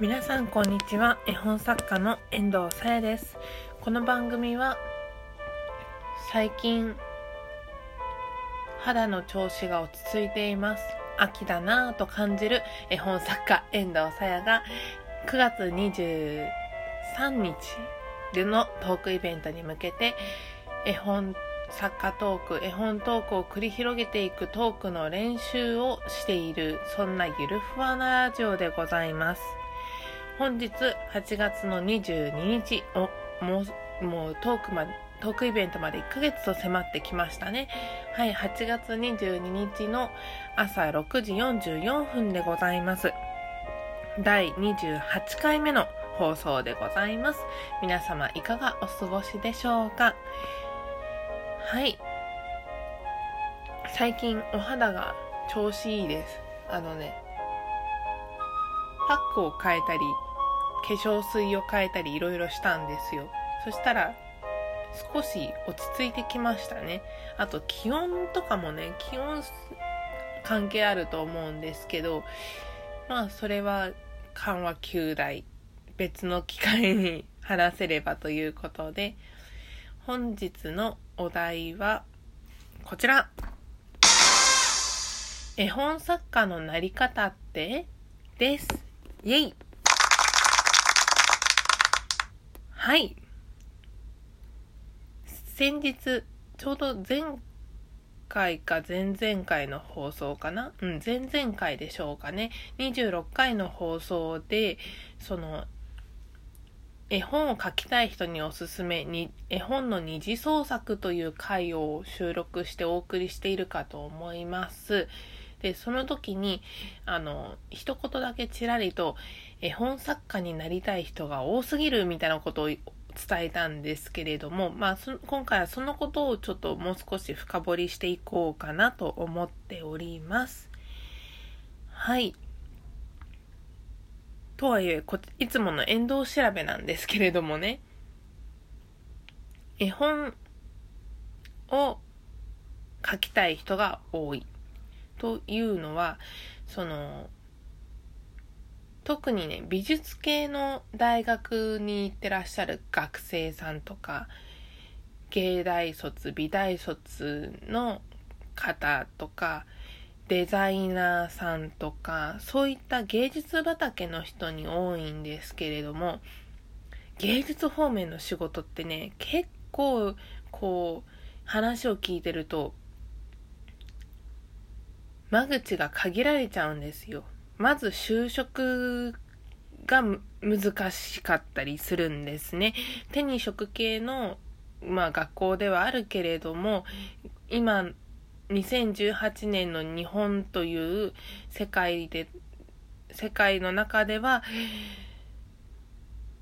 皆さんこんにちは。絵本作家の遠藤さやです。この番組は最近肌の調子が落ち着いています。秋だなぁと感じる絵本作家遠藤さやが9月23日でのトークイベントに向けて絵本作家トーク、絵本トークを繰り広げていくトークの練習をしている、そんなゆるふわなラジオでございます。本日8月の22日、お、もう、もうトークまで、トークイベントまで1ヶ月と迫ってきましたね。はい、8月22日の朝6時44分でございます。第28回目の放送でございます。皆様いかがお過ごしでしょうか？はい。最近お肌が調子いいです。あのね、パックを変えたり、化粧水を変えたりいろいろしたんですよ。そしたら、少し落ち着いてきましたね。あと気温とかもね、気温関係あると思うんですけど、まあそれは緩和球大、別の機会に話せればということで、本日のお題はこちら。絵本作家のなり方って？です。イェイはい。先日、ちょうど前回か前々回の放送かな？うん、前々回でしょうかね。26回の放送で、その、絵本を書きたい人におすすめに絵本の二次創作という回を収録してお送りしているかと思います。で、その時に、あの、一言だけちらりと絵本作家になりたい人が多すぎるみたいなことを伝えたんですけれども、まあ、今回はそのことをちょっともう少し深掘りしていこうかなと思っております。はい。とはいえこ、いつもの遠藤調べなんですけれどもね、絵本を書きたい人が多い。というのは、その、特にね、美術系の大学に行ってらっしゃる学生さんとか、芸大卒、美大卒の方とか、デザイナーさんとか、そういった芸術畑の人に多いんですけれども、芸術方面の仕事ってね、結構、こう、話を聞いてると、間口が限られちゃうんですよ。まず就職が難しかったりするんですね。手に職系の、まあ学校ではあるけれども、今2018年の日本という世界で、世界の中では、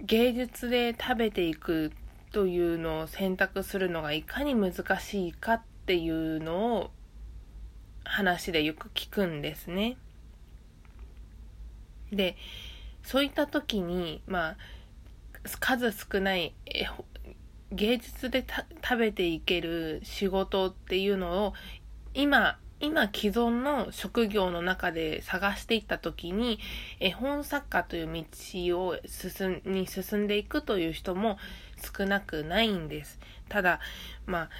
芸術で食べていくというのを選択するのがいかに難しいかっていうのを話でよく聞くんですね。で、そういった時に、まあ、数少ない芸術で食べていける仕事っていうのを今、今既存の職業の中で探していった時に、絵本作家という道を進に進んでいくという人も少なくないんです。ただ、まあ、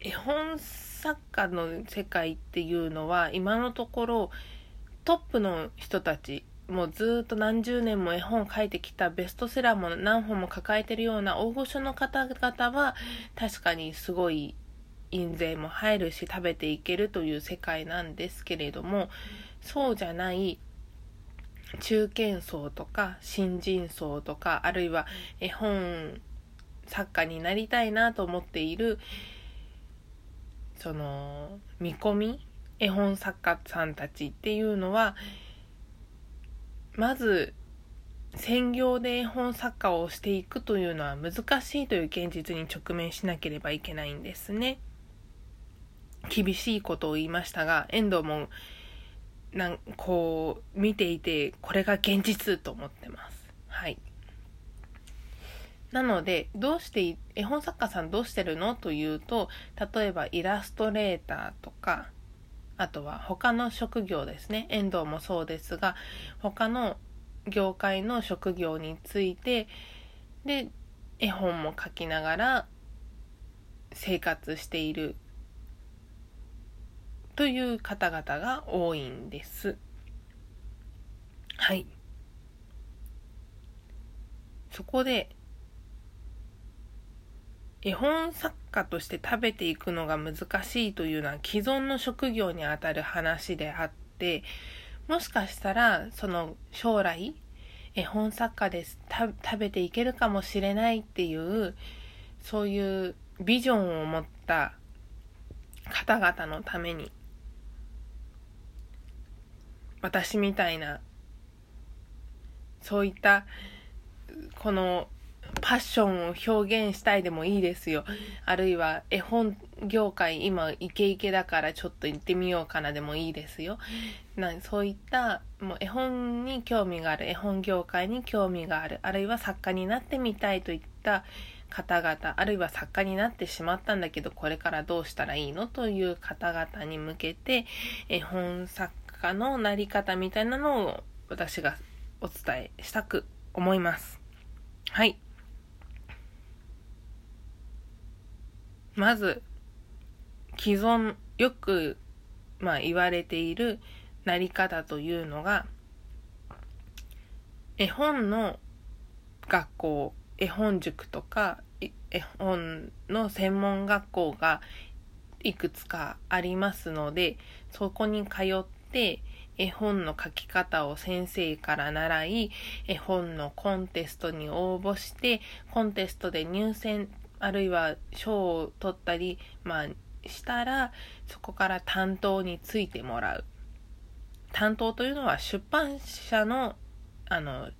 絵本作家の世界っていうのは今のところトップの人たちもうずっと何十年も絵本を書いてきたベストセラーも何本も抱えてるような大御所の方々は確かにすごい印税も入るし食べていけるという世界なんですけれどもそうじゃない中堅層とか新人層とかあるいは絵本作家になりたいなと思っているその見込み絵本作家さんたちっていうのはまず専業で絵本作家をしていくというのは難しいという現実に直面しなければいけないんですね。厳しいことを言いましたが、遠藤も、なん、こう、見ていて、これが現実と思ってます。はい。なので、どうして、絵本作家さんどうしてるの？というと、例えばイラストレーターとか、あとは他の職業ですね。遠藤もそうですが、他の業界の職業についてで絵本も書きながら生活しているという方々が多いんです。はい。そこで絵本作家として食べていくのが難しいというのは既存の職業にあたる話であってもしかしたらその将来絵本作家です。食べていけるかもしれないっていうそういうビジョンを持った方々のために私みたいなそういったこのパッションを表現したいでもいいですよ。あるいは絵本業界今イケイケだからちょっと行ってみようかなでもいいですよ。なそういったもう絵本に興味がある、絵本業界に興味がある、あるいは作家になってみたいといった方々、あるいは作家になってしまったんだけどこれからどうしたらいいのという方々に向けて絵本作家のなり方みたいなのを私がお伝えしたく思います。はい。まず、既存、よく、まあ言われているなり方というのが、絵本の学校、絵本塾とか、絵本の専門学校がいくつかありますので、そこに通って絵本の書き方を先生から習い、絵本のコンテストに応募して、コンテストで入選あるいは賞を取ったり、まあ、したらそこから担当についてもらう。担当というのは出版社のあの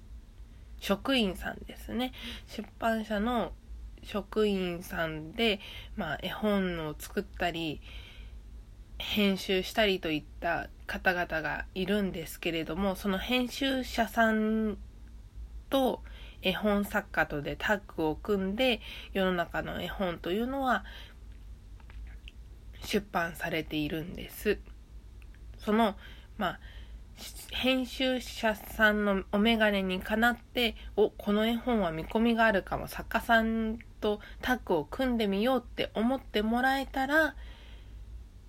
職員さんですね。出版社の職員さんで、まあ、絵本を作ったり編集したりといった方々がいるんですけれどもその編集者さんと絵本作家とでタッグを組んで世の中の絵本というのは出版されているんです。その、まあ、編集者さんのお眼鏡にかなって、お、この絵本は見込みがあるかも、作家さんとタッグを組んでみようって思ってもらえたら、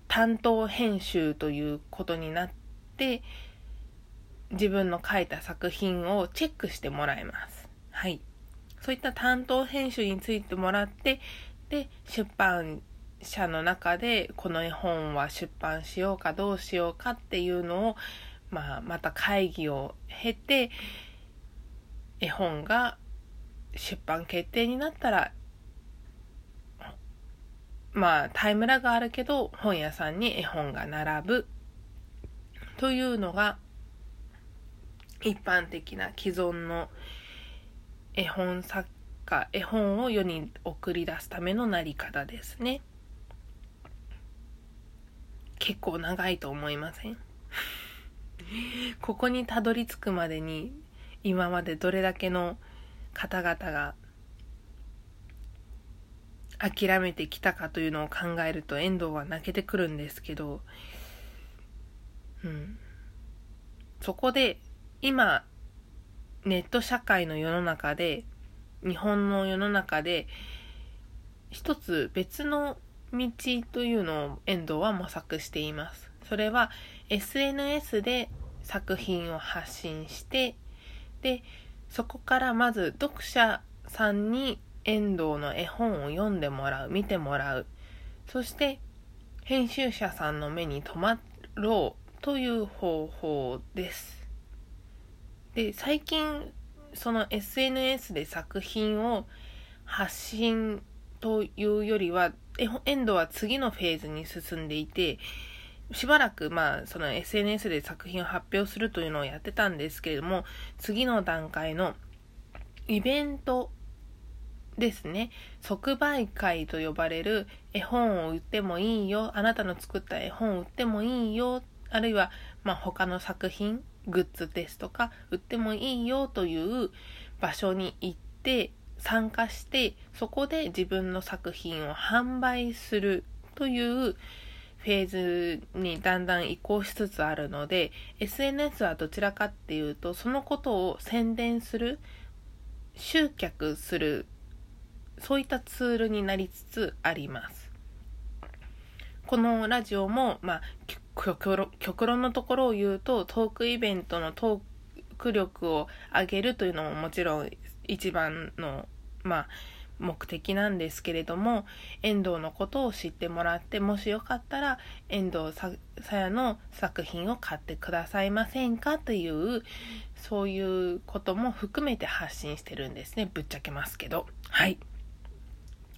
担当編集ということになって、自分の書いた作品をチェックしてもらえます。はい。そういった担当編集についてもらって、で、出版社の中でこの絵本は出版しようかどうしようかっていうのを、まあ、また会議を経て、絵本が出版決定になったら、まあ、タイムラグあるけど、本屋さんに絵本が並ぶというのが、一般的な既存の絵本作家絵本を世に送り出すためのなり方ですね。結構長いと思いません？ここにたどり着くまでに今までどれだけの方々が諦めてきたかというのを考えると遠藤は泣けてくるんですけど、うん、そこで今ネット社会の世の中で、日本の世の中で、一つ別の道というのを遠藤は模索しています。それは SNS で作品を発信して、で、そこからまず読者さんに遠藤の絵本を読んでもらう、見てもらう。そして編集者さんの目に留まろうという方法です。で最近その SNS で作品を発信というよりはエンドは次のフェーズに進んでいてしばらくまあその SNS で作品を発表するというのをやってたんですけれども次の段階のイベントですね。即売会と呼ばれる絵本を売ってもいいよあなたの作った絵本を売ってもいいよあるいはまあ他の作品グッズですとか売ってもいいよという場所に行って参加してそこで自分の作品を販売するというフェーズにだんだん移行しつつあるので SNS はどちらかっていうとそのことを宣伝する集客するそういったツールになりつつあります。このラジオも、まあ、極論のところを言うとトークイベントのトーク力を上げるというのももちろん一番のまあ目的なんですけれども遠藤のことを知ってもらってもしよかったら遠藤さやの作品を買ってくださいませんかというそういうことも含めて発信してるんですね。ぶっちゃけますけど。はい。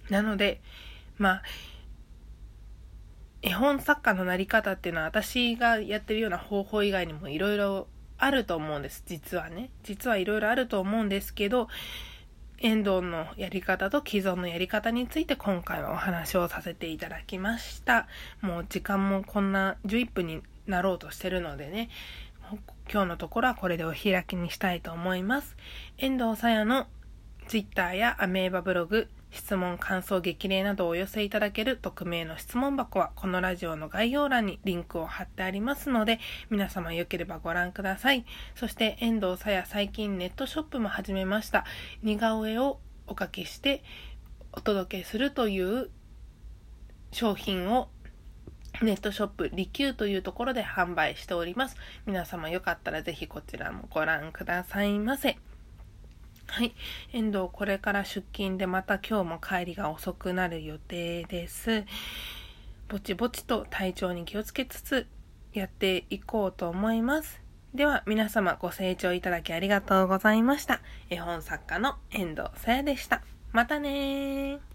なのでまあ絵本作家のなり方っていうのは私がやってるような方法以外にもいろいろあると思うんです実はね実はいろいろあると思うんですけど遠藤のやり方と既存のやり方について今回はお話をさせていただきました。もう時間もこんな11分になろうとしてるのでね、今日のところはこれでお開きにしたいと思います。遠藤さやの Twitter やアメーバブログ、質問、感想、激励などをお寄せいただける匿名の質問箱はこのラジオの概要欄にリンクを貼ってありますので皆様よければご覧ください。そして遠藤さや最近ネットショップも始めました。似顔絵をおかけしてお届けするという商品をネットショップリキューというところで販売しております。皆様よかったらぜひこちらもご覧くださいませ。はい。遠藤、これから出勤でまた今日も帰りが遅くなる予定です。ぼちぼちと体調に気をつけつつやっていこうと思います。では皆様ご清聴いただきありがとうございました。絵本作家の遠藤さやでした。またねー。